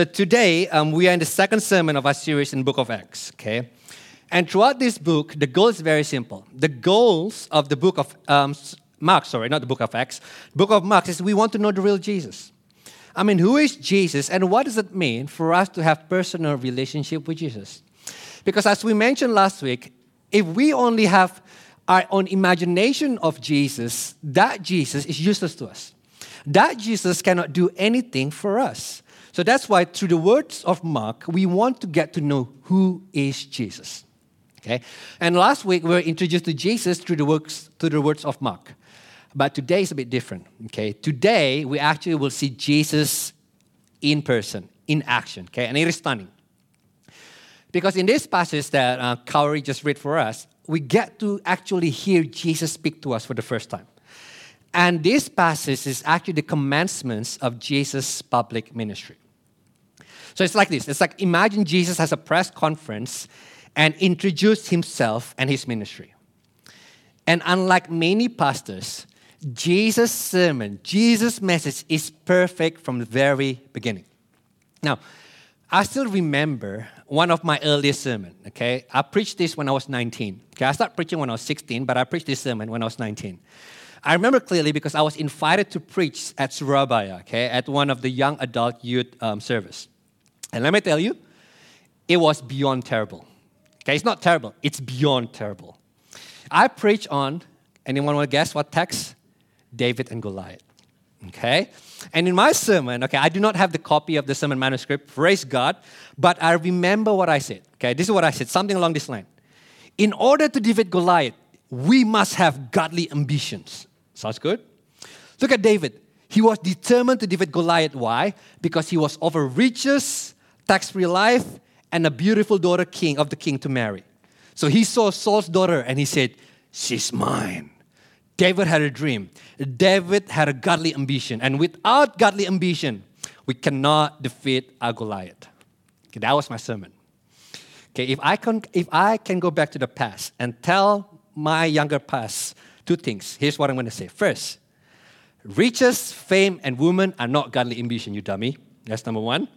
So today, um, we are in the second sermon of our series in Book of Acts, okay? And throughout this book, the goal is very simple. The goals of the book of um, Mark, sorry, not the book of Acts, book of Mark is we want to know the real Jesus. I mean, who is Jesus and what does it mean for us to have personal relationship with Jesus? Because as we mentioned last week, if we only have our own imagination of Jesus, that Jesus is useless to us. That Jesus cannot do anything for us. So that's why through the words of Mark, we want to get to know who is Jesus. Okay? And last week we were introduced to Jesus through the works through the words of Mark. But today is a bit different. Okay? Today we actually will see Jesus in person, in action. Okay? And it is stunning. Because in this passage that uh, Kauri just read for us, we get to actually hear Jesus speak to us for the first time. And this passage is actually the commencements of Jesus' public ministry. So it's like this it's like imagine Jesus has a press conference and introduced himself and his ministry. And unlike many pastors, Jesus' sermon, Jesus' message is perfect from the very beginning. Now, I still remember one of my earliest sermons, okay? I preached this when I was 19. Okay, I started preaching when I was 16, but I preached this sermon when I was 19. I remember clearly because I was invited to preach at Surabaya, okay, at one of the young adult youth um, service. And let me tell you, it was beyond terrible. Okay, it's not terrible, it's beyond terrible. I preach on, anyone want to guess what text? David and Goliath. Okay? And in my sermon, okay, I do not have the copy of the sermon manuscript, praise God, but I remember what I said. Okay, this is what I said, something along this line. In order to defeat Goliath, we must have godly ambitions. Sounds good? Look at David. He was determined to defeat Goliath. Why? Because he was over riches, tax free life, and a beautiful daughter king of the king to marry. So he saw Saul's daughter and he said, She's mine. David had a dream. David had a godly ambition. And without godly ambition, we cannot defeat our Goliath. Okay, that was my sermon. Okay, if I can if I can go back to the past and tell my younger past two things, here's what I'm going to say. First, riches, fame, and women are not godly ambition, you dummy. That's number one.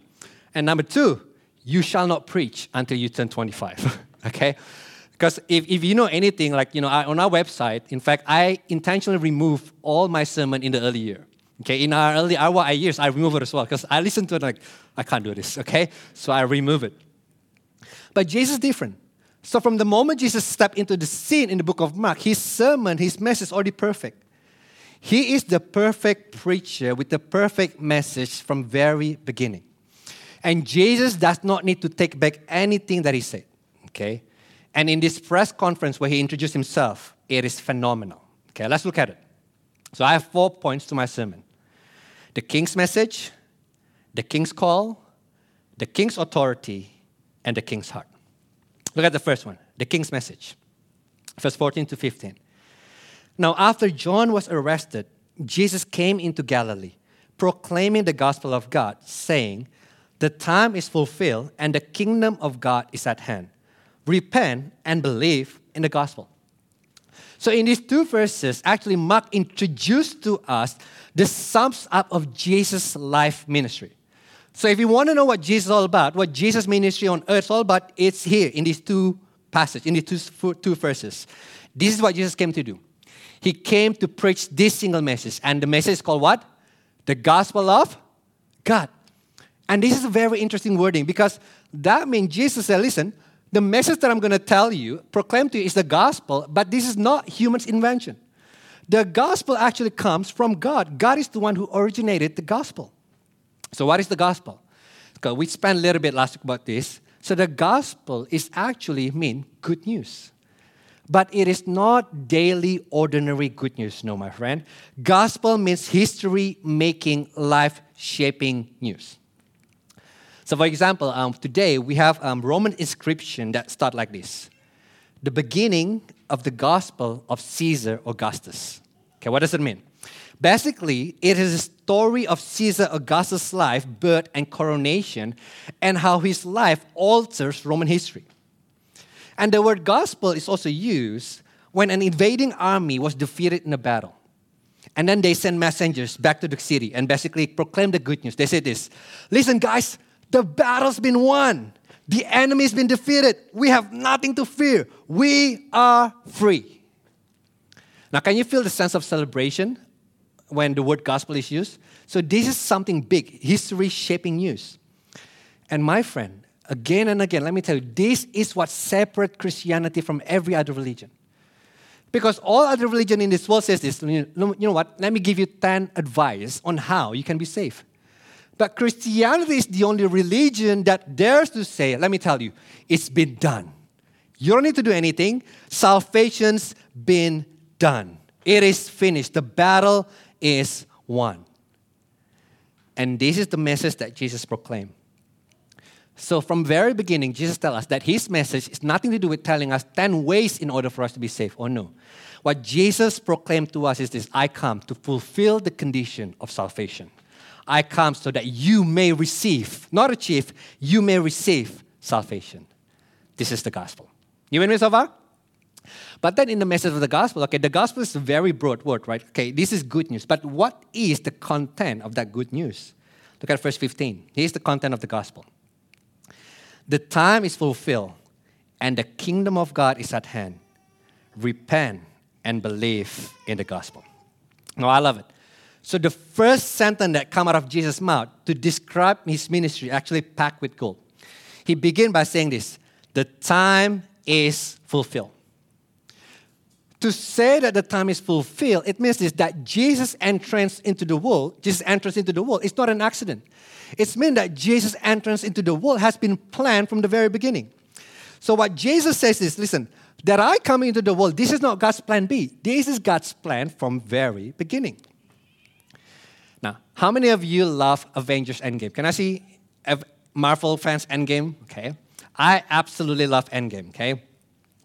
And number two, you shall not preach until you turn 25. okay? Because if, if you know anything, like, you know, I, on our website, in fact, I intentionally remove all my sermon in the early year. Okay, in our early our years, I remove it as well because I listen to it like, I can't do this, okay? So I remove it. But Jesus is different. So from the moment Jesus stepped into the scene in the book of Mark, his sermon, his message is already perfect. He is the perfect preacher with the perfect message from very beginning. And Jesus does not need to take back anything that he said, okay? And in this press conference where he introduced himself, it is phenomenal. Okay, let's look at it. So I have four points to my sermon the king's message, the king's call, the king's authority, and the king's heart. Look at the first one the king's message, verse 14 to 15. Now, after John was arrested, Jesus came into Galilee, proclaiming the gospel of God, saying, The time is fulfilled, and the kingdom of God is at hand repent, and believe in the gospel. So, in these two verses, actually, Mark introduced to us the sums up of Jesus' life ministry. So, if you want to know what Jesus is all about, what Jesus' ministry on earth is all about, it's here in these two passages, in these two, two verses. This is what Jesus came to do. He came to preach this single message, and the message is called what? The gospel of God. And this is a very interesting wording because that means Jesus said, listen, the message that I'm going to tell you, proclaim to you, is the gospel, but this is not human's invention. The gospel actually comes from God. God is the one who originated the gospel. So, what is the gospel? Because we spent a little bit last week about this. So, the gospel is actually mean good news. But it is not daily, ordinary good news, no, my friend. Gospel means history making, life shaping news. So, for example, um, today we have um, Roman inscription that start like this: the beginning of the gospel of Caesar Augustus. Okay, what does it mean? Basically, it is a story of Caesar Augustus' life, birth, and coronation, and how his life alters Roman history. And the word gospel is also used when an invading army was defeated in a battle. And then they send messengers back to the city and basically proclaim the good news. They say this Listen, guys, The battle's been won. The enemy's been defeated. We have nothing to fear. We are free. Now, can you feel the sense of celebration when the word gospel is used? So, this is something big, history shaping news. And my friend, again and again, let me tell you, this is what separates Christianity from every other religion. Because all other religion in this world says this, you know what? Let me give you 10 advice on how you can be safe. But Christianity is the only religion that dares to say, let me tell you, it's been done. You don't need to do anything. Salvation's been done. It is finished. The battle is won. And this is the message that Jesus proclaimed. So from very beginning, Jesus tells us that his message is nothing to do with telling us 10 ways in order for us to be saved. Oh no. What Jesus proclaimed to us is this I come to fulfill the condition of salvation. I come so that you may receive, not achieve, you may receive salvation. This is the gospel. You with me so far? But then in the message of the gospel, okay, the gospel is a very broad word, right? Okay, this is good news. But what is the content of that good news? Look at verse 15. Here's the content of the gospel. The time is fulfilled, and the kingdom of God is at hand. Repent and believe in the gospel. Now, I love it. So, the first sentence that come out of Jesus' mouth to describe his ministry actually packed with gold. He began by saying this The time is fulfilled. To say that the time is fulfilled, it means this that Jesus' entrance into the world, Jesus' entrance into the world, is not an accident. It's meant that Jesus' entrance into the world has been planned from the very beginning. So what Jesus says is, listen, that I come into the world, this is not God's plan B. This is God's plan from very beginning. Now, how many of you love Avengers Endgame? Can I see Marvel fans Endgame? Okay. I absolutely love Endgame, okay?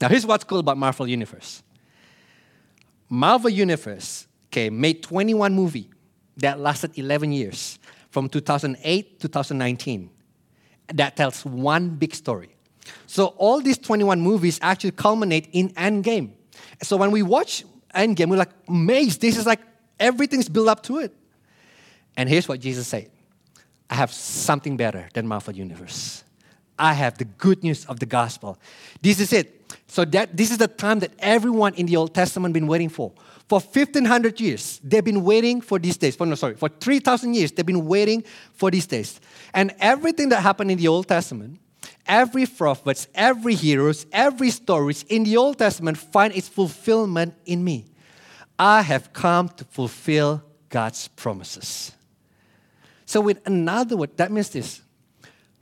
Now, here's what's cool about Marvel Universe. Marvel Universe, okay, made 21 movie that lasted 11 years from 2008 to 2019 that tells one big story. So all these 21 movies actually culminate in Endgame. So when we watch Endgame, we're like amazed. This is like everything's built up to it. And here's what Jesus said I have something better than Marvel Universe. I have the good news of the gospel. This is it. So that this is the time that everyone in the Old Testament been waiting for. For 1500 years, they've been waiting for these days. For, no, sorry, for 3000 years, they've been waiting for these days. And everything that happened in the Old Testament, every prophets, every heroes, every stories in the Old Testament find its fulfillment in me. I have come to fulfill God's promises. So, with another word, that means this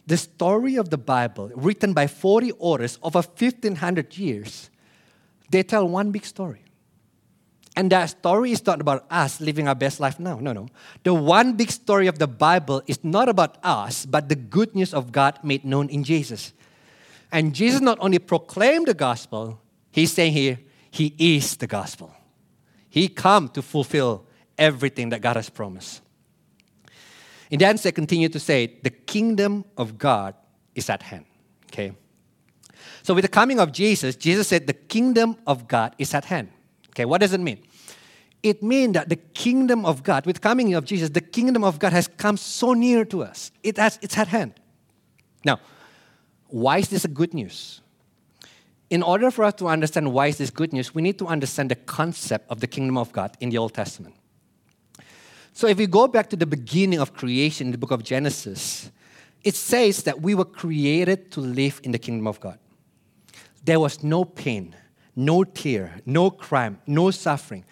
the story of the Bible, written by 40 authors over 1500 years, they tell one big story. And that story is not about us living our best life now. No, no. The one big story of the Bible is not about us, but the good news of God made known in Jesus. And Jesus not only proclaimed the gospel, he's saying here, he is the gospel. He come to fulfill everything that God has promised. And then they continue to say, the kingdom of God is at hand. Okay? So with the coming of Jesus, Jesus said the kingdom of God is at hand. Okay, what does it mean? It means that the kingdom of God, with coming of Jesus, the kingdom of God has come so near to us. It has, it's at hand. Now, why is this a good news? In order for us to understand why is this good news, we need to understand the concept of the kingdom of God in the Old Testament. So if we go back to the beginning of creation in the book of Genesis, it says that we were created to live in the kingdom of God. There was no pain, no tear, no crime, no suffering.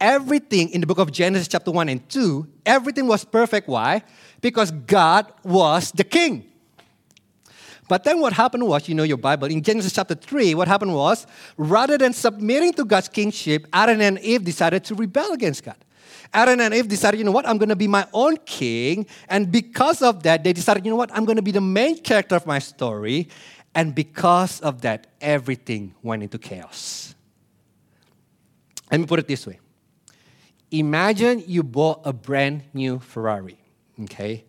Everything in the book of Genesis, chapter 1 and 2, everything was perfect. Why? Because God was the king. But then what happened was, you know your Bible, in Genesis chapter 3, what happened was, rather than submitting to God's kingship, Adam and Eve decided to rebel against God. Adam and Eve decided, you know what, I'm going to be my own king. And because of that, they decided, you know what, I'm going to be the main character of my story. And because of that, everything went into chaos. Let me put it this way Imagine you bought a brand new Ferrari, okay?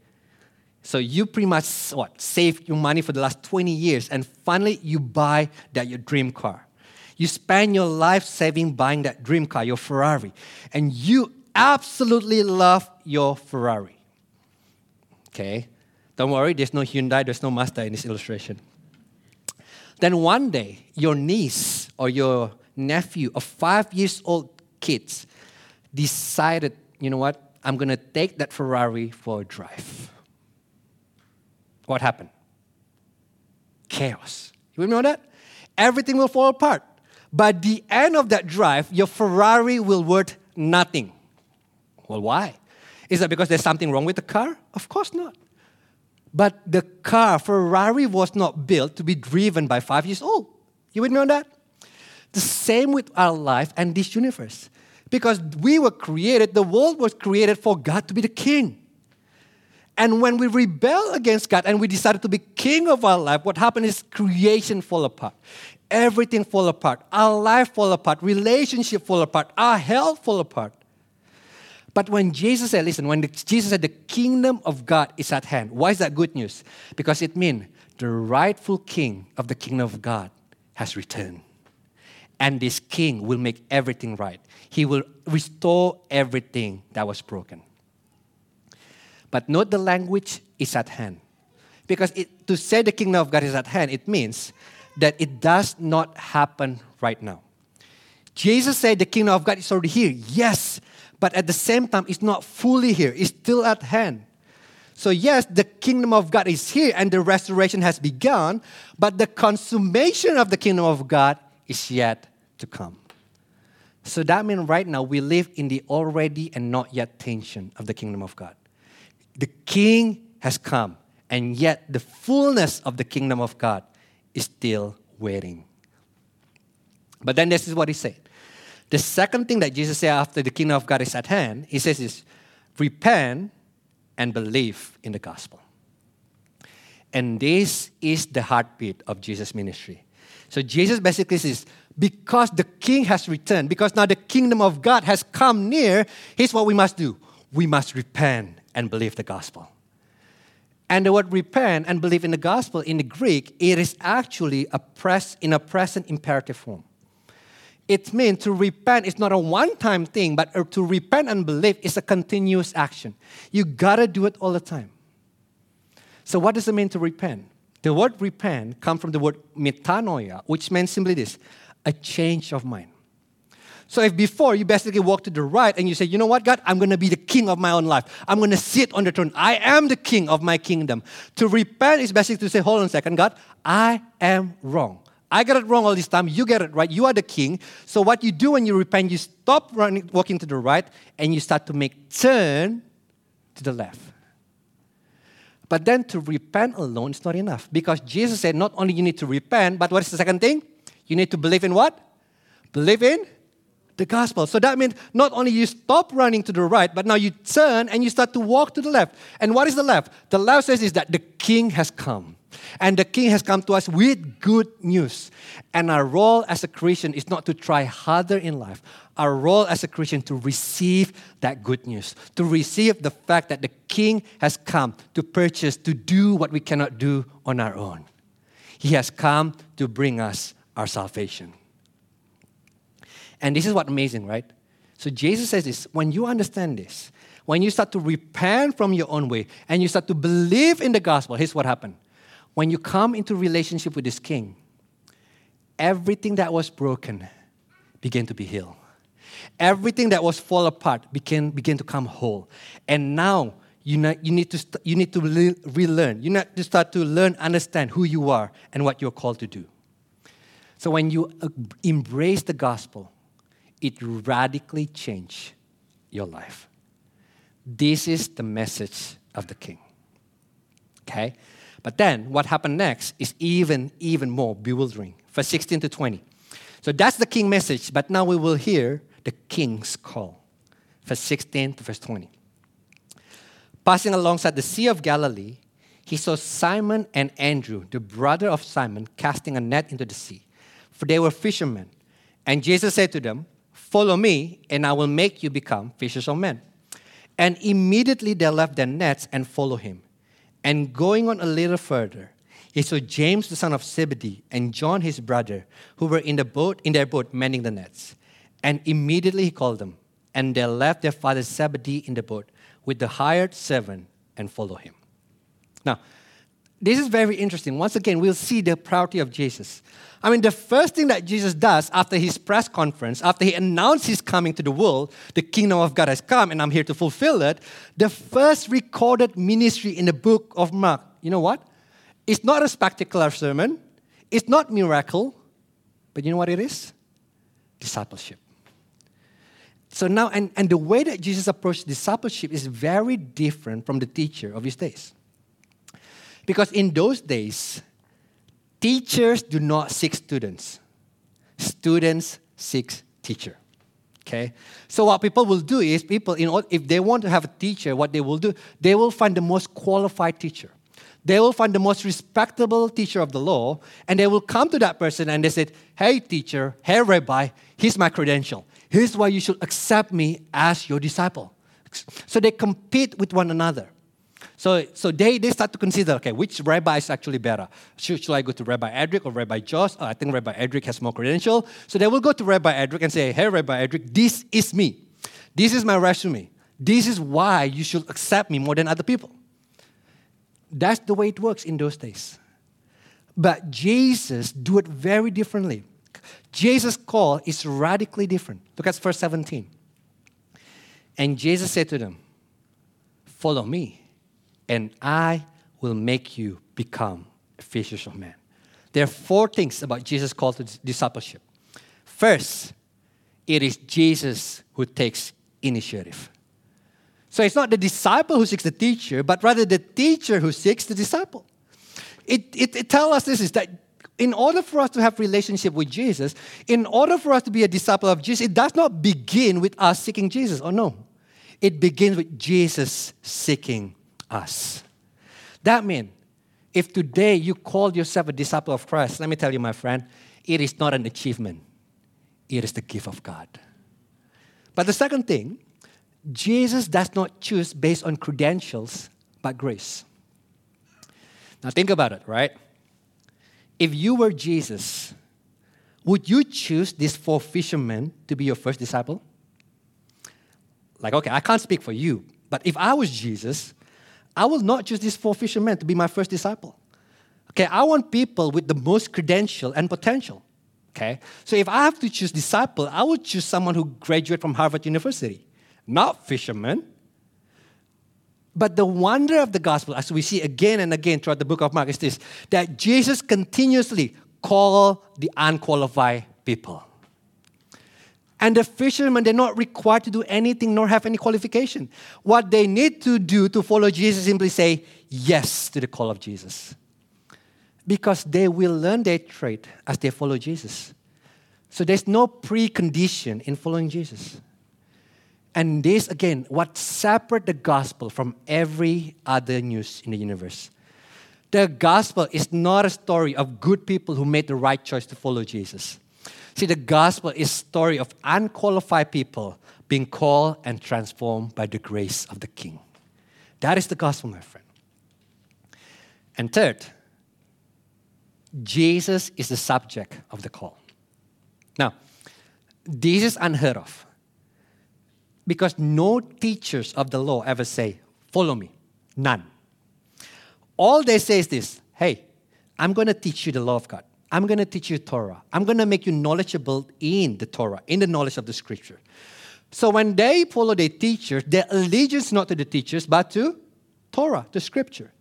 So you pretty much what saved your money for the last 20 years, and finally you buy that your dream car. You spend your life saving buying that dream car, your Ferrari, and you absolutely love your Ferrari. Okay? Don't worry, there's no Hyundai, there's no Mazda in this illustration. Then one day, your niece or your nephew or five years old kids decided, you know what, I'm to take that Ferrari for a drive. What happened? Chaos. You remember that? Everything will fall apart. By the end of that drive, your Ferrari will worth nothing. Well, why? Is that because there's something wrong with the car? Of course not. But the car, Ferrari, was not built to be driven by five years old. You with me on that? The same with our life and this universe. Because we were created, the world was created for God to be the king. And when we rebel against God and we decided to be king of our life, what happened is creation fall apart. Everything fall apart. Our life fall apart. Relationship fall apart. Our health fall apart. But when Jesus said, listen, when Jesus said the kingdom of God is at hand, why is that good news? Because it means the rightful king of the kingdom of God has returned. And this king will make everything right. He will restore everything that was broken. But note the language is at hand. Because it, to say the kingdom of God is at hand, it means that it does not happen right now. Jesus said the kingdom of God is already here. Yes, but at the same time, it's not fully here, it's still at hand. So, yes, the kingdom of God is here and the restoration has begun, but the consummation of the kingdom of God is yet to come. So, that means right now we live in the already and not yet tension of the kingdom of God. The king has come, and yet the fullness of the kingdom of God is still waiting. But then this is what he said the second thing that Jesus said after the kingdom of God is at hand, he says is repent and believe in the gospel. And this is the heartbeat of Jesus' ministry. So Jesus basically says, because the king has returned, because now the kingdom of God has come near, here's what we must do. We must repent and believe the gospel. And the word repent and believe in the gospel in the Greek, it is actually a pres- in a present imperative form. It means to repent is not a one time thing, but er, to repent and believe is a continuous action. You gotta do it all the time. So, what does it mean to repent? The word repent comes from the word metanoia, which means simply this a change of mind. So, if before you basically walk to the right and you say, you know what, God, I'm gonna be the king of my own life, I'm gonna sit on the throne, I am the king of my kingdom. To repent is basically to say, hold on a second, God, I am wrong. I got it wrong all this time. You get it right. You are the king. So what you do when you repent, you stop running, walking to the right, and you start to make turn to the left. But then to repent alone is not enough because Jesus said not only you need to repent, but what is the second thing? You need to believe in what? Believe in the gospel. So that means not only you stop running to the right, but now you turn and you start to walk to the left. And what is the left? The left says is that the king has come. And the king has come to us with good news. And our role as a Christian is not to try harder in life. Our role as a Christian to receive that good news, to receive the fact that the king has come to purchase, to do what we cannot do on our own. He has come to bring us our salvation. And this is what amazing, right? So Jesus says this when you understand this, when you start to repent from your own way and you start to believe in the gospel, here's what happened when you come into relationship with this king, everything that was broken began to be healed. Everything that was fall apart began, began to come whole. And now you, know, you need to, st- you need to le- relearn. You need to start to learn, understand who you are and what you're called to do. So when you uh, embrace the gospel, it radically changes your life. This is the message of the king. Okay? But then what happened next is even, even more bewildering. Verse 16 to 20. So that's the king message, but now we will hear the king's call. Verse 16 to verse 20. Passing alongside the Sea of Galilee, he saw Simon and Andrew, the brother of Simon, casting a net into the sea, for they were fishermen. And Jesus said to them, Follow me, and I will make you become fishers of men. And immediately they left their nets and followed him. And going on a little further, he saw James the son of Zebedee and John his brother, who were in the boat in their boat mending the nets. And immediately he called them, and they left their father Zebedee in the boat with the hired servant and followed him. Now, this is very interesting. Once again, we'll see the priority of Jesus. I mean, the first thing that Jesus does after his press conference, after he announced his coming to the world, the kingdom of God has come and I'm here to fulfill it, the first recorded ministry in the book of Mark, you know what? It's not a spectacular sermon, it's not miracle, but you know what it is? Discipleship. So now, and, and the way that Jesus approached discipleship is very different from the teacher of his days. Because in those days, teachers do not seek students, students seek teacher. Okay? So what people will do is people, in, if they want to have a teacher, what they will do, they will find the most qualified teacher. They will find the most respectable teacher of the law, and they will come to that person and they say, Hey, teacher, hey, rabbi, here's my credential. Here's why you should accept me as your disciple. So they compete with one another. So, so they, they start to consider, okay, which rabbi is actually better? Should, should I go to Rabbi Edric or Rabbi Josh? Uh, oh, I think Rabbi Edric has more credential. So they will go to Rabbi Edric and say, hey, Rabbi Edric, this is me. This is my resume. This is why you should accept me more than other people. That's the way it works in those days. But Jesus do it very differently. Jesus' call is radically different. Look at verse 17. And Jesus said to them, Follow me and I will make you become fishers of men. There are four things about Jesus' call to discipleship. First, it is Jesus who takes initiative. So it's not the disciple who seeks the teacher, but rather the teacher who seeks the disciple. It, it, it tells us this is that in order for us to have relationship with Jesus, in order for us to be a disciple of Jesus, it does not begin with us seeking Jesus, Oh no. It begins with Jesus seeking us. That means if today you call yourself a disciple of Christ, let me tell you, my friend, it is not an achievement, it is the gift of God. But the second thing, Jesus does not choose based on credentials, but grace. Now think about it, right? If you were Jesus, would you choose these four fishermen to be your first disciple? Like, okay, I can't speak for you, but if I was Jesus, I will not choose these four fishermen to be my first disciple. Okay, I want people with the most credential and potential. Okay, so if I have to choose disciple, I would choose someone who graduated from Harvard University, not fishermen. But the wonder of the gospel, as we see again and again throughout the book of Mark, is this that Jesus continuously called the unqualified people. And the fishermen, they're not required to do anything nor have any qualification. What they need to do to follow Jesus simply say yes to the call of Jesus. Because they will learn their trade as they follow Jesus. So there's no precondition in following Jesus. And this, again, what separates the gospel from every other news in the universe. The gospel is not a story of good people who made the right choice to follow Jesus. See, the gospel is story of unqualified people being called and transformed by the grace of the King. That is the gospel, my friend. And third, Jesus is the subject of the call. Now, this is unheard of because no teachers of the law ever say, Follow me. None. All they say is this Hey, I'm going to teach you the law of God. I'm going to teach you Torah. I'm going to make you knowledgeable in the Torah, in the knowledge of the scripture. So when they follow their teachers, their allegiance not to the teachers, but to Torah, the scripture.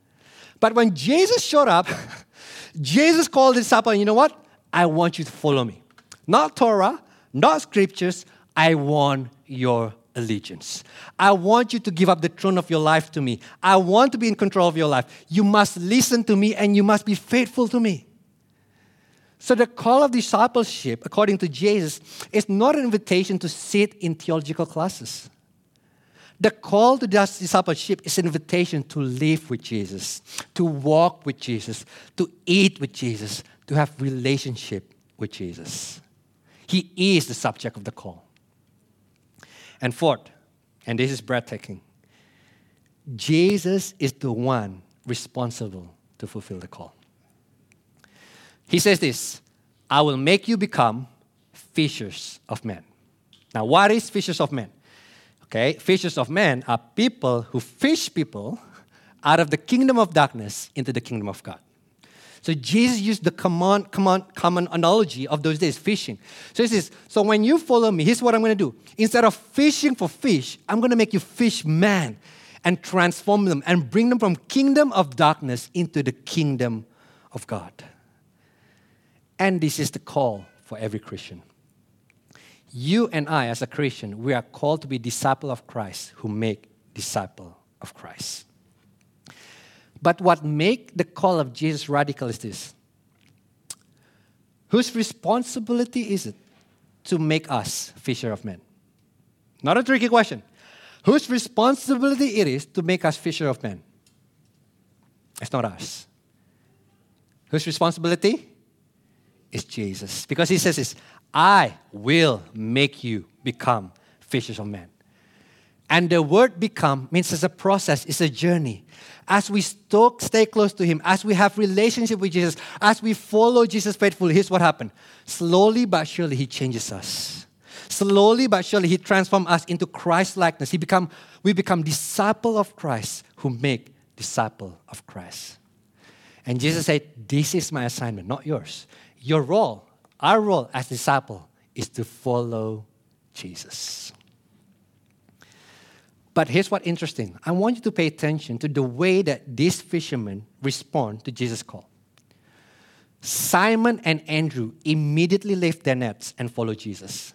But when Jesus showed up, Jesus called the disciple, and you know what? I want you to follow me. Not Torah, not scriptures. I want your allegiance. I want you to give up the throne of your life to me. I want to be in control of your life. You must listen to me and you must be faithful to me. So, the call of discipleship, according to Jesus, is not an invitation to sit in theological classes. The call to discipleship is an invitation to live with Jesus, to walk with Jesus, to eat with Jesus, to have relationship with Jesus. He is the subject of the call. And fourth, and this is breathtaking, Jesus is the one responsible to fulfill the call. He says this I will make you become fishers of men. Now, what is fishers of men? Okay, fishers of men are people who fish people out of the kingdom of darkness into the kingdom of God. So Jesus used the common, common, common analogy of those days, fishing. So he says, so when you follow me, here's what I'm going to do. Instead of fishing for fish, I'm going to make you fish man and transform them and bring them from kingdom of darkness into the kingdom of God. And this is the call for every Christian. You and I, as a Christian, we are called to be disciple of Christ who make disciple of Christ. But what make the call of Jesus radical is this. Whose responsibility is it to make us fisher of men? Not a tricky question whose responsibility it is to make us fisher of men. It's not us. Whose responsibility? Is Jesus. Because he says this I will make you become fishers of men. And the word become means it's a process, it's a journey. As we stay close to Him, as we have relationship with Jesus, as we follow Jesus faithfully, here's what happened. Slowly but surely He changes us. Slowly but surely, He transforms us into Christ likeness. He become, we become disciple of Christ who make disciple of Christ. And Jesus said, This is my assignment, not yours. Your role, our role as disciple, is to follow Jesus. But here's what's interesting. I want you to pay attention to the way that these fishermen respond to Jesus' call. Simon and Andrew immediately left their nets and followed Jesus.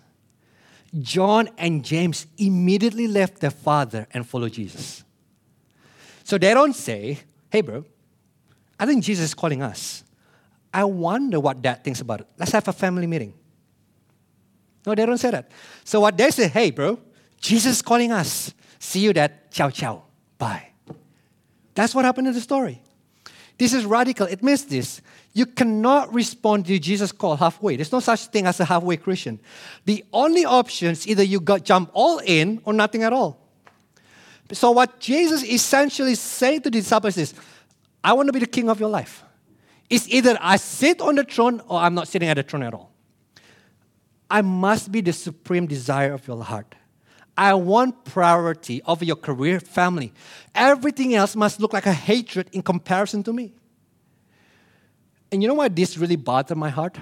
John and James immediately left their father and followed Jesus. So they don't say, hey, bro, I think Jesus is calling us. I wonder what dad thinks about it. Let's have a family meeting. No, they don't say that. So what they say, hey, bro, Jesus is calling us. See you, dad. Ciao, ciao. Bye. That's what happened in the story. This is radical. It means this. You cannot respond to Jesus' call halfway. There's no such thing as a halfway Christian. The only option is either you got jump all in or nothing at all. So what Jesus essentially saying to the disciples is, I want to be the king of your life. It's either I sit on the throne or I'm not sitting at the throne at all. I must be the supreme desire of your heart. I want priority over your career, family. Everything else must look like a hatred in comparison to me. And you know why this really bothered my heart?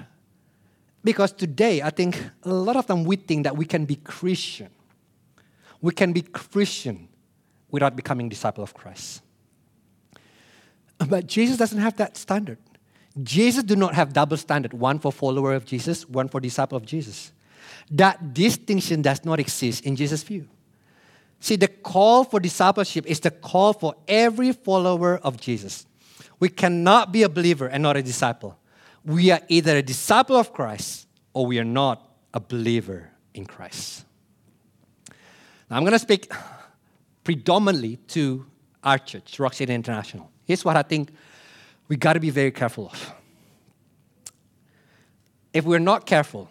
Because today, I think a lot of them we think that we can be Christian. We can be Christian without becoming disciple of Christ. But Jesus doesn't have that standard. Jesus do not have double standard, one for follower of Jesus, one for disciple of Jesus. That distinction does not exist in Jesus' view. See, the call for discipleship is the call for every follower of Jesus. We cannot be a believer and not a disciple. We are either a disciple of Christ or we are not a believer in Christ. Now, I'm going to speak predominantly to our church, Rock City International. Here's what I think we got to be very careful of. If we're not careful,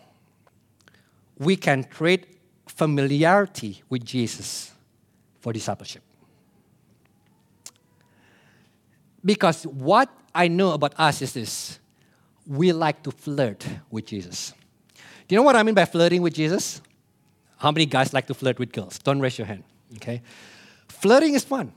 we can trade familiarity with Jesus for discipleship. Because what I know about us is this we like to flirt with Jesus. Do you know what I mean by flirting with Jesus? How many guys like to flirt with girls? Don't raise your hand, okay? Flirting is fun,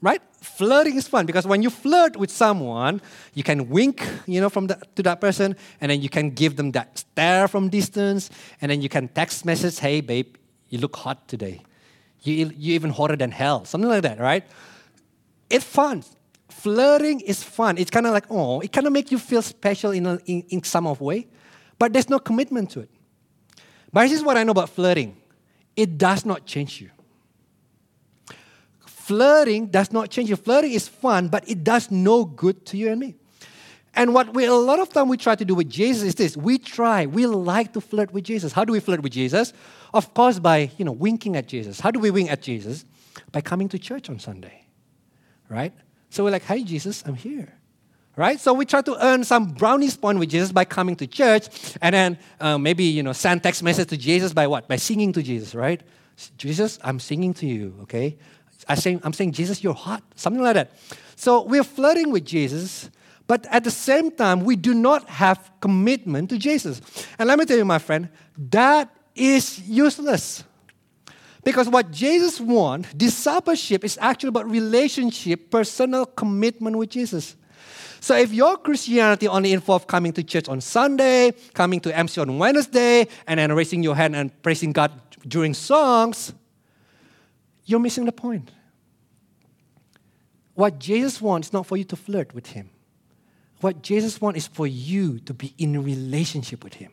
right? Flirting is fun because when you flirt with someone, you can wink, you know, from the, to that person, and then you can give them that stare from distance, and then you can text message, "Hey, babe, you look hot today. You you even hotter than hell," something like that, right? It's fun flirting is fun. It's kind of like, oh, it kind of make you feel special in, a, in, in some of way, but there's no commitment to it. But this is what I know about flirting. It does not change you. Flirting does not change you. Flirting is fun, but it does no good to you and me. And what we a lot of time we try to do with Jesus is this: we try, we like to flirt with Jesus. How do we flirt with Jesus? Of course, by you know winking at Jesus. How do we wink at Jesus? By coming to church on Sunday, right? So we're like, hey, Jesus, I'm here. Right? So we try to earn some brownies point with Jesus by coming to church and then uh, maybe, you know, send text message to Jesus by what? By singing to Jesus, right? Jesus, I'm singing to you, okay? I saying, I'm saying, Jesus, you're hot. Something like that. So we're flirting with Jesus, but at the same time, we do not have commitment to Jesus. And let me tell you, my friend, that is useless. Because what Jesus wants, discipleship, is actually about relationship, personal commitment with Jesus. So if your Christianity only involves coming to church on Sunday, coming to MC on Wednesday, and then raising your hand and praising God during songs, you're missing the point. What Jesus wants is not for you to flirt with Him. What Jesus wants is for you to be in relationship with Him.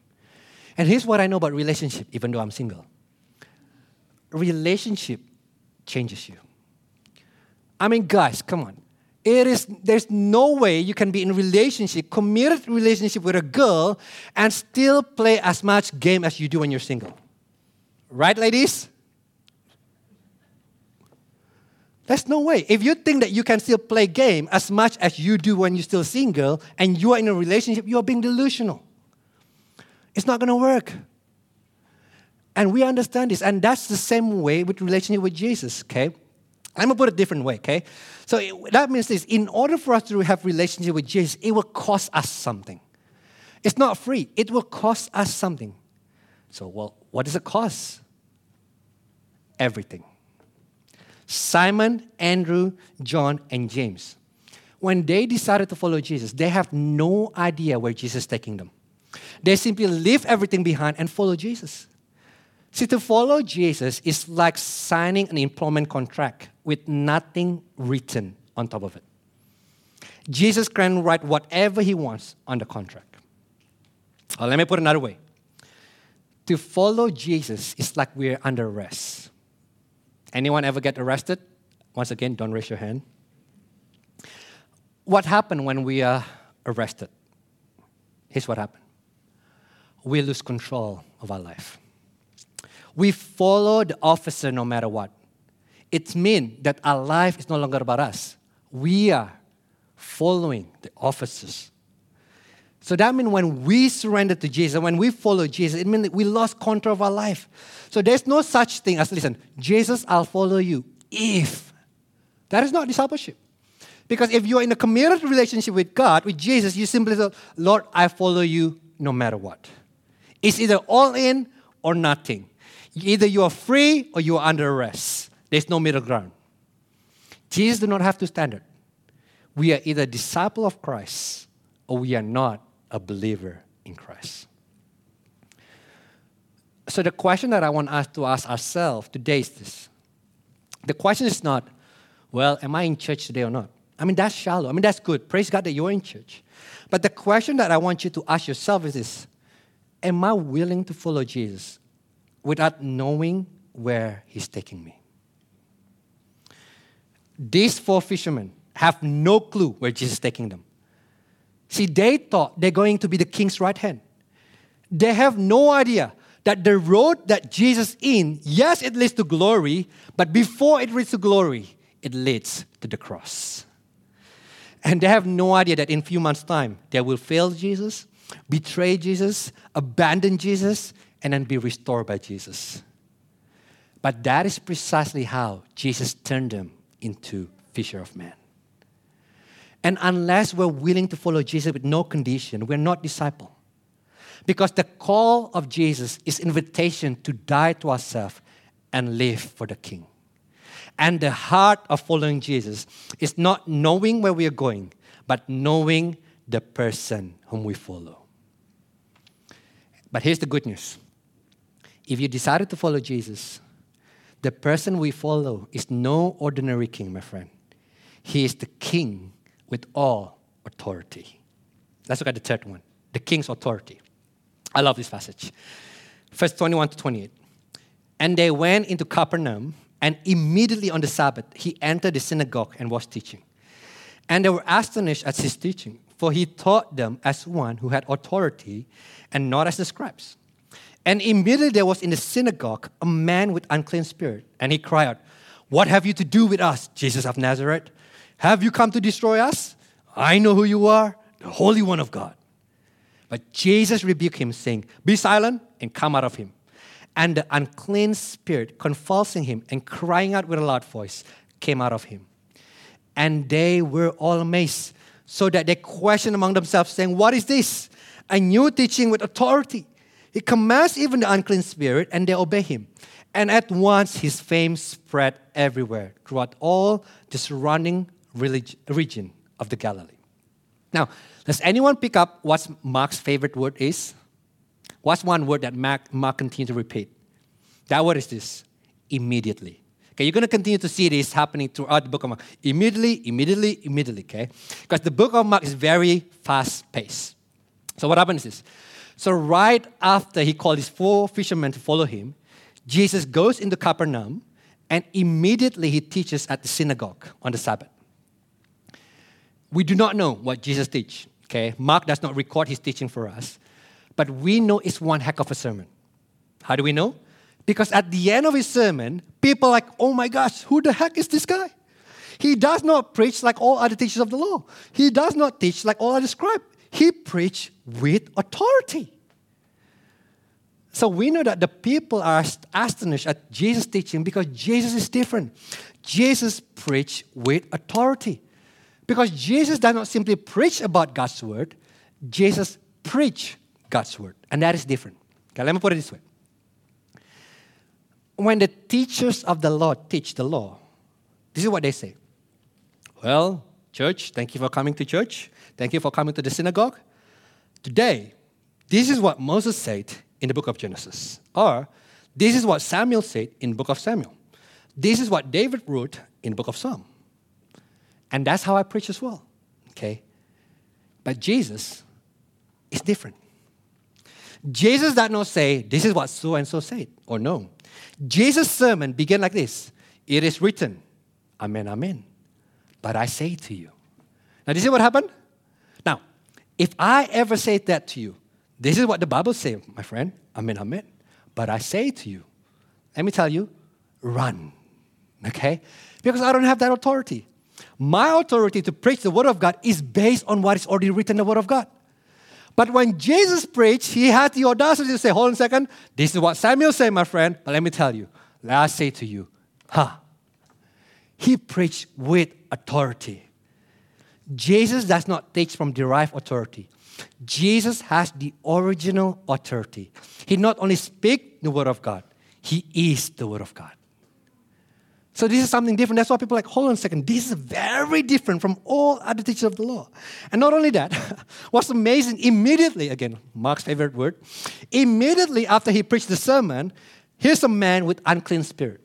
And here's what I know about relationship, even though I'm single relationship changes you. I mean, guys, come on. It is, there's no way you can be in relationship, committed relationship with a girl, and still play as much game as you do when you're single. Right, ladies? There's no way. If you think that you can still play game as much as you do when you're still single and you are in a relationship, you are being delusional. It's not going to work. And we understand this. And that's the same way with relationship with Jesus, okay? I'm to put it a different way, okay? So it, that means this. In order for us to have relationship with Jesus, it will cost us something. It's not free. It will cost us something. So, well, what does it cost? Everything. Simon, Andrew, John, and James. When they decided to follow Jesus, they have no idea where Jesus is taking them. They simply leave everything behind and follow Jesus. See, to follow Jesus is like signing an employment contract with nothing written on top of it. Jesus can write whatever he wants on the contract. Let me put it another way. To follow Jesus is like we're under arrest. Anyone ever get arrested? Once again, don't raise your hand. What happened when we are arrested? Here's what happened. We lose control of our life. We follow the officer no matter what. It means that our life is no longer about us. We are following the officers. So that means when we surrender to Jesus, when we follow Jesus, it means that we lost control of our life. So there's no such thing as, listen, Jesus, I'll follow you if. That is not discipleship. Because if you're in a committed relationship with God, with Jesus, you simply say, Lord, I follow you no matter what. It's either all in or nothing. Either you are free or you are under arrest. There's no middle ground. Jesus do not have to standard. We are either disciple of Christ or we are not a believer in Christ. So the question that I want us to ask ourselves today is this. The question is not, well, am I in church today or not? I mean, that's shallow. I mean, that's good. Praise God that you're in church. But the question that I want you to ask yourself is this Am I willing to follow Jesus without knowing where he's taking me? These four fishermen have no clue where Jesus is taking them. See, they thought they're going to be the king's right hand. They have no idea that the road that Jesus in, yes, it leads to glory, but before it leads to glory, it leads to the cross. And they have no idea that in a few months' time, they will fail Jesus, betray Jesus, abandon Jesus, and then be restored by Jesus. But that is precisely how Jesus turned them into fisher of men. And unless we're willing to follow Jesus with no condition, we're not disciple. Because the call of Jesus is invitation to die to ourselves and live for the King. And the heart of following Jesus is not knowing where we are going, but knowing the person whom we follow. But here's the good news. If you decided to follow Jesus, the person we follow is no ordinary king, my friend. He is the king with all authority. Let's look at the third one the king's authority. I love this passage. Verse 21 to 28. And they went into Capernaum, and immediately on the Sabbath, he entered the synagogue and was teaching. And they were astonished at his teaching, for he taught them as one who had authority and not as the scribes. And immediately there was in the synagogue a man with unclean spirit, and he cried out, What have you to do with us, Jesus of Nazareth? Have you come to destroy us? I know who you are, the Holy One of God. But Jesus rebuked him, saying, Be silent and come out of him. And the unclean spirit, convulsing him and crying out with a loud voice, came out of him. And they were all amazed, so that they questioned among themselves, saying, What is this? A new teaching with authority. He commands even the unclean spirit, and they obey him. And at once his fame spread everywhere throughout all the surrounding region of the Galilee. Now, does anyone pick up what Mark's favorite word is? What's one word that Mark, Mark continues to repeat? That word is this immediately. Okay, you're going to continue to see this happening throughout the book of Mark. Immediately, immediately, immediately, okay? Because the book of Mark is very fast paced. So, what happens is, so right after he called his four fishermen to follow him, Jesus goes into Capernaum and immediately he teaches at the synagogue on the Sabbath. We do not know what Jesus teach. Okay, Mark does not record his teaching for us, but we know it's one heck of a sermon. How do we know? Because at the end of his sermon, people are like, oh my gosh, who the heck is this guy? He does not preach like all other teachers of the law. He does not teach like all other scribes. He preached with authority. So we know that the people are astonished at Jesus' teaching because Jesus is different. Jesus preached with authority. Because Jesus does not simply preach about God's word, Jesus preached God's word. And that is different. Okay, let me put it this way. When the teachers of the law teach the law, this is what they say. Well, church, thank you for coming to church. Thank you for coming to the synagogue. Today, this is what Moses said in the book of Genesis. Or, this is what Samuel said in the book of Samuel. This is what David wrote in the book of Psalm. And that's how I preach as well. Okay? But Jesus is different. Jesus does not say, this is what so and so said, or no. Jesus' sermon began like this It is written, Amen, Amen. But I say to you. Now, this is what happened? Now, if I ever say that to you, this is what the Bible says, my friend. Amen, Amen. But I say to you, let me tell you, run. Okay? Because I don't have that authority. My authority to preach the Word of God is based on what is already written in the Word of God. But when Jesus preached, he had the audacity to say, Hold on a second, this is what Samuel said, my friend, but let me tell you, let us say to you, huh? He preached with authority. Jesus does not teach from derived authority. Jesus has the original authority. He not only speaks the word of God, he is the word of God. So this is something different. That's why people are like, hold on a second, this is very different from all other teachers of the law. And not only that, what's amazing, immediately, again, Mark's favorite word, immediately after he preached the sermon, here's a man with unclean spirit.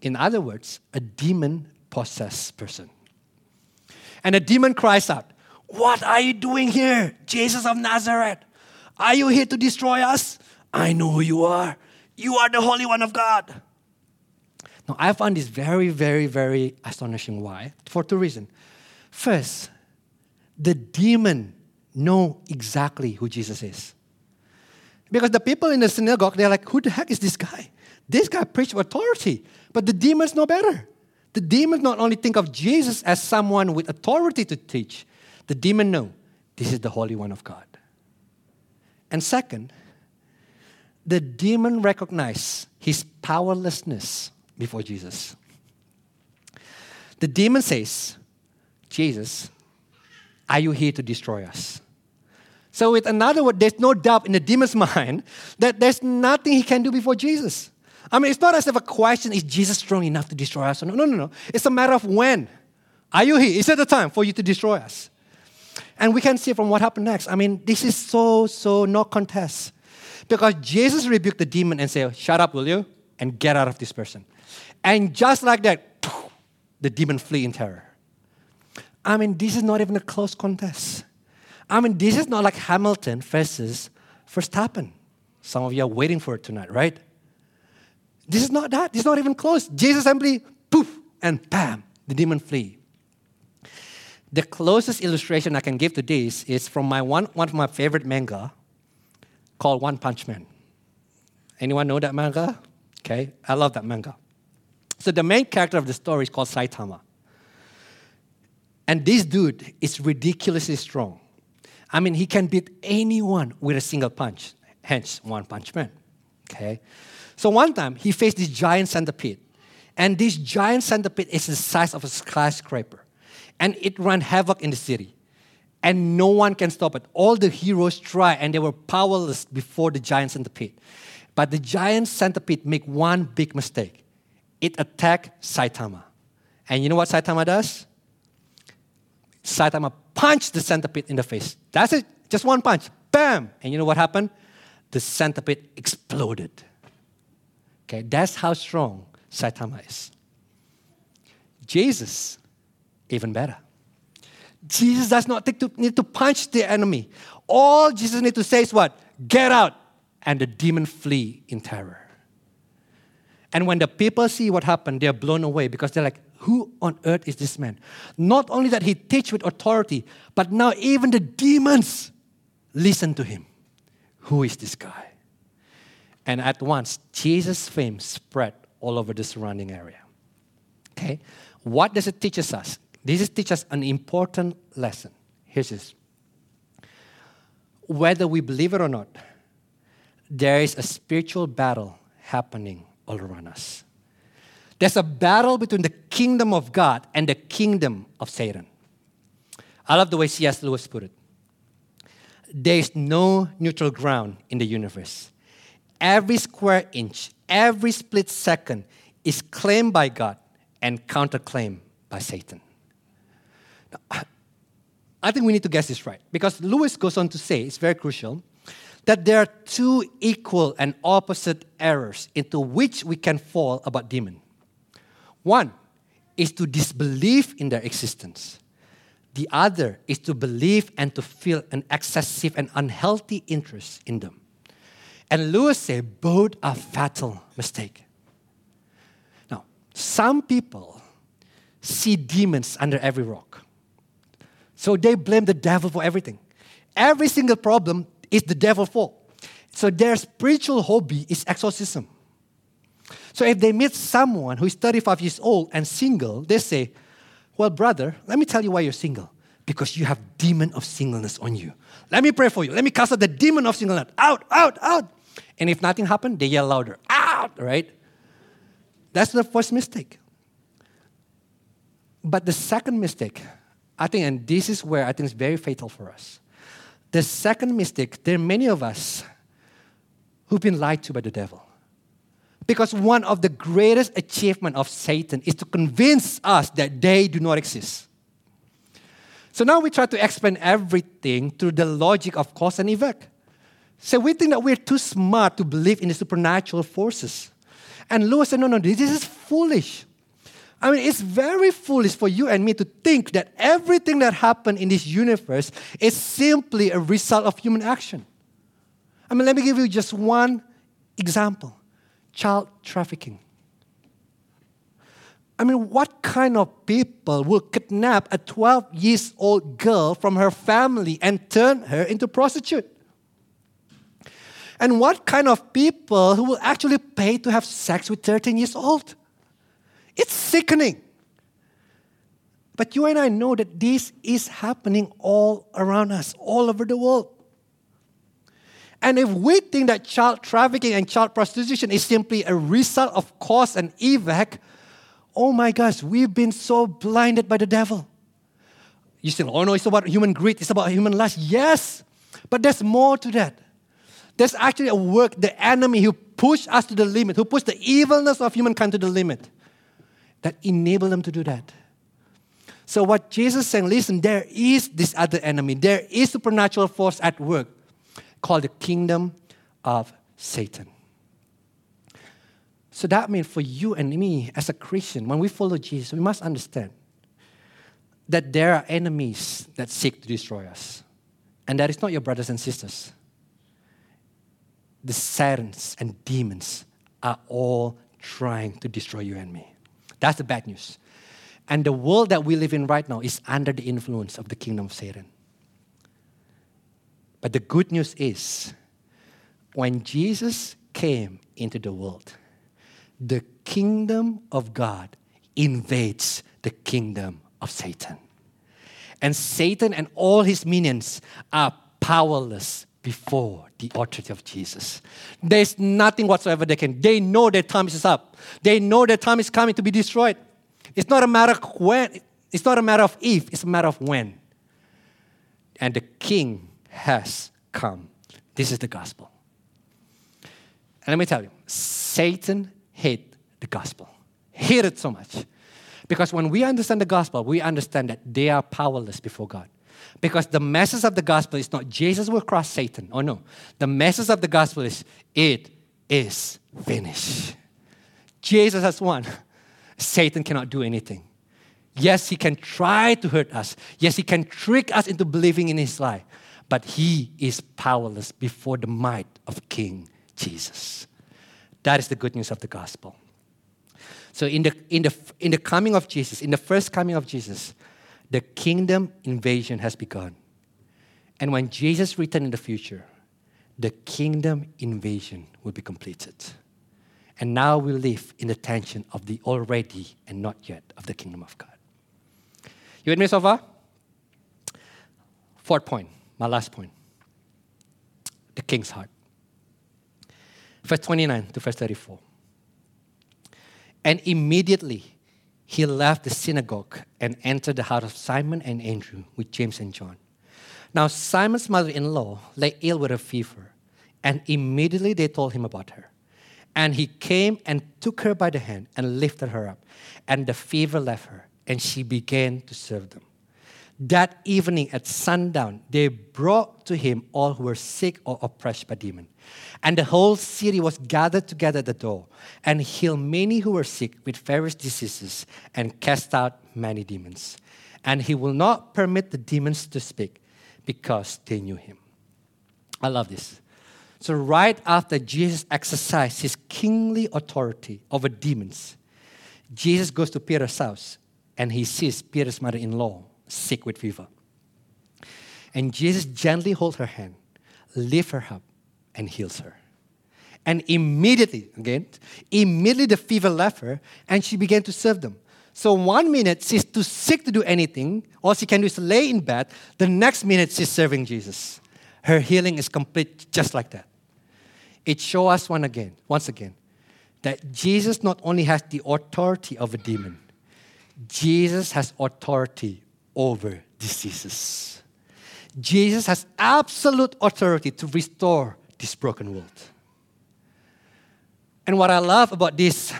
In other words, a demon possessed person. And the demon cries out, What are you doing here, Jesus of Nazareth? Are you here to destroy us? I know who you are. You are the Holy One of God. Now, I find this very, very, very astonishing. Why? For two reasons. First, the demon know exactly who Jesus is. Because the people in the synagogue, they're like, who the heck is this guy? This guy preached authority, but the demons know better. The demons not only think of Jesus as someone with authority to teach, the demon know this is the Holy One of God. And second, the demon recognize his powerlessness before Jesus. The demon says, Jesus, are you here to destroy us? So, with another word, there's no doubt in the demon's mind that there's nothing he can do before Jesus. I mean, it's not as if a question is Jesus strong enough to destroy us? No, no, no, no. It's a matter of when. Are you here? Is it the time for you to destroy us? And we can see from what happened next. I mean, this is so, so no contest. Because Jesus rebuked the demon and said, Shut up, will you? And get out of this person. And just like that, the demon flee in terror. I mean, this is not even a close contest. I mean, this is not like Hamilton versus Verstappen. Some of you are waiting for it tonight, right? This is not that. This is not even close. Jesus simply poof and bam, the demon flee. The closest illustration I can give to this is from my one, one of my favorite manga called One Punch Man. Anyone know that manga? Okay, I love that manga. So the main character of the story is called Saitama. And this dude is ridiculously strong. I mean, he can beat anyone with a single punch, hence one punch man. Okay? So one time he faced this giant centipede. And this giant centipede is the size of a skyscraper. And it ran havoc in the city. And no one can stop it. All the heroes try, and they were powerless before the giant centipede. But the giant centipede make one big mistake. It attacked Saitama. And you know what Saitama does? Saitama punched the centipede in the face. That's it. Just one punch. Bam! And you know what happened? The centipede exploded. Okay, that's how strong Saitama is. Jesus, even better. Jesus does not need to punch the enemy. All Jesus needs to say is what? Get out. And the demon flee in terror. And when the people see what happened, they're blown away because they're like, who on earth is this man? Not only that he teach with authority, but now even the demons listen to him. Who is this guy? And at once, Jesus' fame spread all over the surrounding area. Okay? What does it teach us? This teaches us an important lesson. Here's this. Whether we believe it or not, there is a spiritual battle happening all around us. There's a battle between the kingdom of God and the kingdom of Satan. I love the way C.S. Lewis put it. There is no neutral ground in the universe. Every square inch, every split second is claimed by God and counterclaimed by Satan. Now, I think we need to guess this right because Lewis goes on to say, it's very crucial, that there are two equal and opposite errors into which we can fall about demon. One is to disbelieve in their existence. The other is to believe and to feel an excessive and unhealthy interest in them. And Lewis said both are fatal mistake. Now, some people see demons under every rock. So they blame the devil for everything. Every single problem is the devil's fault. So their spiritual hobby is exorcism. So if they meet someone who is 35 years old and single, they say, Well, brother, let me tell you why you're single. Because you have demon of singleness on you. Let me pray for you. Let me cast out the demon of singleness. Out, out, out. And if nothing happened, they yell louder. Out, right? That's the first mistake. But the second mistake, I think, and this is where I think it's very fatal for us. The second mistake, there are many of us who've been lied to by the devil. Because one of the greatest achievements of Satan is to convince us that they do not exist. So now we try to explain everything through the logic of cause and effect. So we think that we're too smart to believe in the supernatural forces. And Lewis said, no, no, this is foolish. I mean, it's very foolish for you and me to think that everything that happened in this universe is simply a result of human action. I mean, let me give you just one example child trafficking. I mean, what kind of people will kidnap a 12 years old girl from her family and turn her into prostitute? And what kind of people who will actually pay to have sex with 13 years old? It's sickening. But you and I know that this is happening all around us, all over the world. And if we think that child trafficking and child prostitution is simply a result of cause and effect, oh my gosh, we've been so blinded by the devil. You say, oh no, it's about human greed, it's about human lust. Yes, but there's more to that. There's actually a work, the enemy who pushed us to the limit, who pushed the evilness of humankind to the limit, that enable them to do that. So what Jesus is saying, listen, there is this other enemy. There is supernatural force at work called the kingdom of Satan. So that means for you and me as a Christian, when we follow Jesus, we must understand that there are enemies that seek to destroy us. And that is not your brothers and sisters. The Satans and demons are all trying to destroy you and me. That's the bad news. And the world that we live in right now is under the influence of the kingdom of Satan. But the good news is, when Jesus came into the world, the kingdom of God invades the kingdom of Satan. And Satan and all his minions are powerless before the authority of Jesus. There's nothing whatsoever they can. They know their time is up. They know their time is coming to be destroyed. It's not a matter of when, it's not a matter of if, it's a matter of when. And the king has come. This is the gospel. And let me tell you, Satan hates the gospel. Hate it so much. Because when we understand the gospel, we understand that they are powerless before God. Because the message of the gospel is not Jesus will cross Satan. Oh no. The message of the gospel is it is finished. Jesus has won. Satan cannot do anything. Yes, he can try to hurt us. Yes, he can trick us into believing in his lie. But he is powerless before the might of King Jesus. That is the good news of the gospel. So, in the, in, the, in the coming of Jesus, in the first coming of Jesus, the kingdom invasion has begun. And when Jesus returns in the future, the kingdom invasion will be completed. And now we live in the tension of the already and not yet of the kingdom of God. You with me so far? Fourth point, my last point the king's heart. Verse 29 to verse 34. And immediately he left the synagogue and entered the house of Simon and Andrew with James and John. Now, Simon's mother in law lay ill with a fever, and immediately they told him about her. And he came and took her by the hand and lifted her up, and the fever left her, and she began to serve them. That evening at sundown, they brought to him all who were sick or oppressed by demons. And the whole city was gathered together at the door, and healed many who were sick with various diseases, and cast out many demons. And he will not permit the demons to speak, because they knew him. I love this. So, right after Jesus exercised his kingly authority over demons, Jesus goes to Peter's house and he sees Peter's mother in law sick with fever. And Jesus gently holds her hand, lifts her up, and heals her. And immediately, again, immediately the fever left her, and she began to serve them. So one minute she's too sick to do anything, all she can do is lay in bed. The next minute she's serving Jesus. Her healing is complete just like that. It shows us one again, once again, that Jesus not only has the authority of a demon, Jesus has authority over diseases. Jesus has absolute authority to restore this broken world. And what I love about this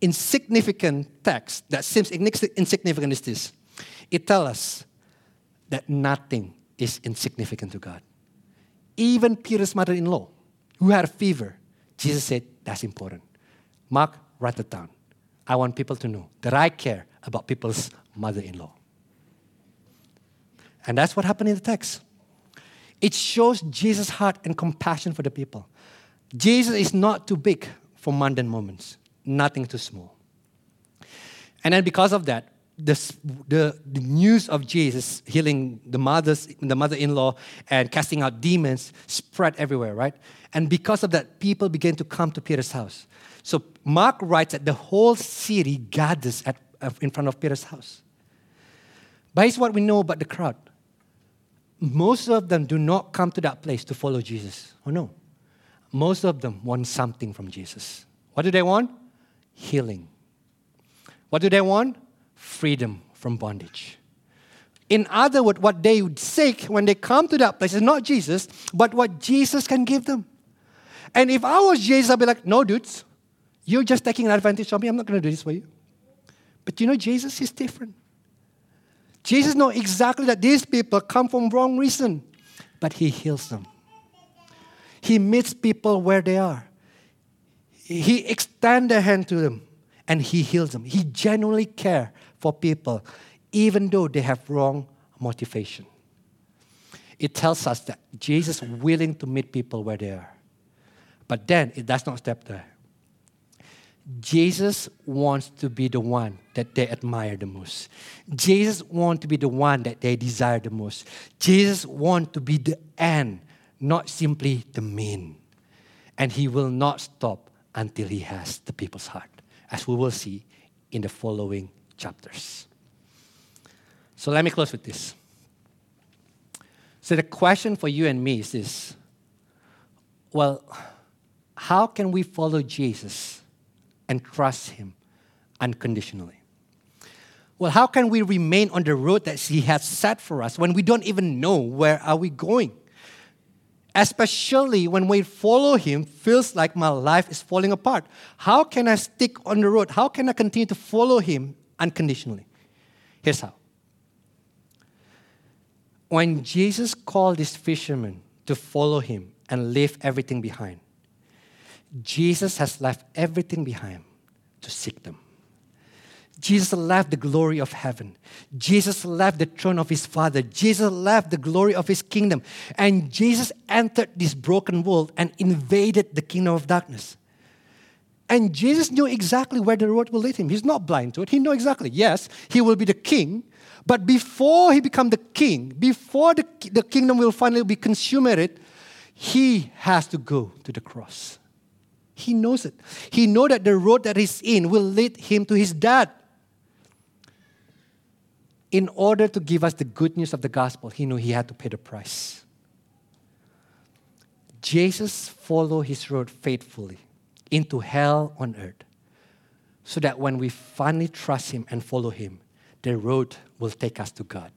insignificant text that seems insignificant is this it tells us that nothing is insignificant to God. Even Peter's mother in law, who had a fever, Jesus said, That's important. Mark, write it down. I want people to know that I care about people's mother in law. And that's what happened in the text. It shows Jesus' heart and compassion for the people. Jesus is not too big for mundane moments, nothing too small. And then because of that, the, the, the, news of Jesus healing the mothers, the mother-in-law and casting out demons spread everywhere, right? And because of that, people began to come to Peter's house. So Mark writes that the whole city gathers at, uh, in front of Peter's house. But here's what we know about the crowd most of them do not come to that place to follow Jesus. Oh no. Most of them want something from Jesus. What do they want? Healing. What do they want? Freedom from bondage. In other words, what they would seek when they come to that place is not Jesus, but what Jesus can give them. And if I was Jesus, I'd be like, no, dudes, you're just taking advantage of me. I'm not going to do this for you. But you know, Jesus is different. Jesus knows exactly that these people come from wrong reason, but he heals them. He meets people where they are. He extends a hand to them and he heals them. He genuinely cares for people, even though they have wrong motivation. It tells us that Jesus is willing to meet people where they are. But then it does not stop there. Jesus wants to be the one that they admire the most. Jesus wants to be the one that they desire the most. Jesus wants to be the end, not simply the mean. And he will not stop until he has the people's heart, as we will see in the following chapters. So let me close with this. So the question for you and me is this well, how can we follow Jesus? And trust Him unconditionally. Well, how can we remain on the road that He has set for us when we don't even know where are we going? especially when we follow Him, feels like my life is falling apart. How can I stick on the road? How can I continue to follow Him unconditionally? Here's how. When Jesus called these fishermen to follow Him and leave everything behind, Jesus has left everything behind to seek them. Jesus left the glory of heaven. Jesus left the throne of his Father. Jesus left the glory of his kingdom. And Jesus entered this broken world and invaded the kingdom of darkness. And Jesus knew exactly where the road will lead him. He's not blind to it. He knew exactly. Yes, he will be the king. But before he become the king, before the, the kingdom will finally be consummated, he has to go to the cross. He knows it. He knows that the road that he's in will lead him to his death in order to give us the good news of the gospel, he knew he had to pay the price. Jesus followed his road faithfully into hell on earth so that when we finally trust him and follow him, the road will take us to God.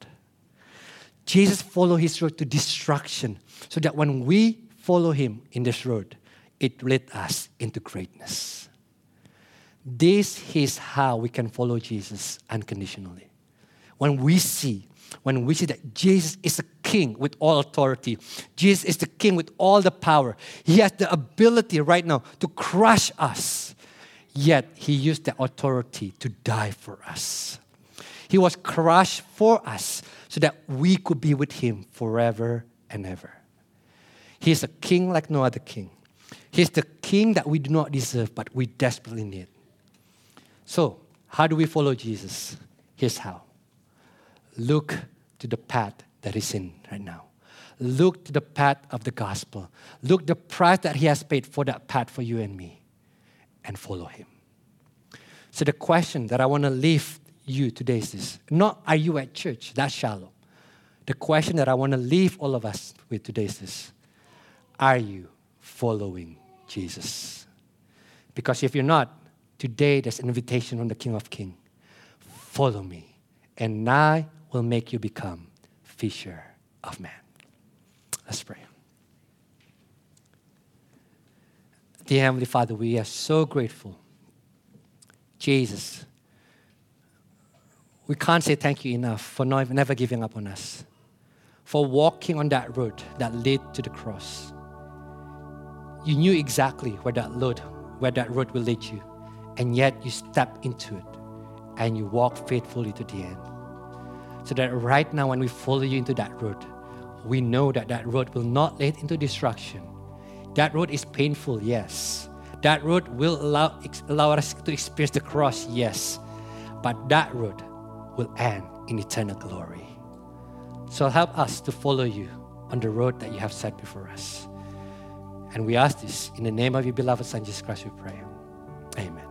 Jesus followed his road to destruction so that when we follow him in this road, it led us into greatness. This is how we can follow Jesus unconditionally when we see when we see that Jesus is a king with all authority, Jesus is the king with all the power. He has the ability right now to crush us. Yet he used the authority to die for us. He was crushed for us so that we could be with him forever and ever. He is a king like no other king. He's the king that we do not deserve, but we desperately need. So, how do we follow Jesus? Here's how look to the path that he's in right now. Look to the path of the gospel. Look the price that he has paid for that path for you and me and follow him. So the question that I want to leave you today is this. Not are you at church? That's shallow. The question that I want to leave all of us with today is this. Are you following Jesus? Because if you're not, today there's an invitation from the King of Kings. Follow me, and I will make you become fisher of men. Let's pray. Dear Heavenly Father, we are so grateful. Jesus, we can't say thank you enough for never giving up on us, for walking on that road that led to the cross. You knew exactly where that road, where that road will lead you, and yet you step into it and you walk faithfully to the end. So that right now, when we follow you into that road, we know that that road will not lead into destruction. That road is painful, yes. That road will allow, allow us to experience the cross, yes. But that road will end in eternal glory. So help us to follow you on the road that you have set before us. And we ask this in the name of your beloved Son, Jesus Christ, we pray. Amen.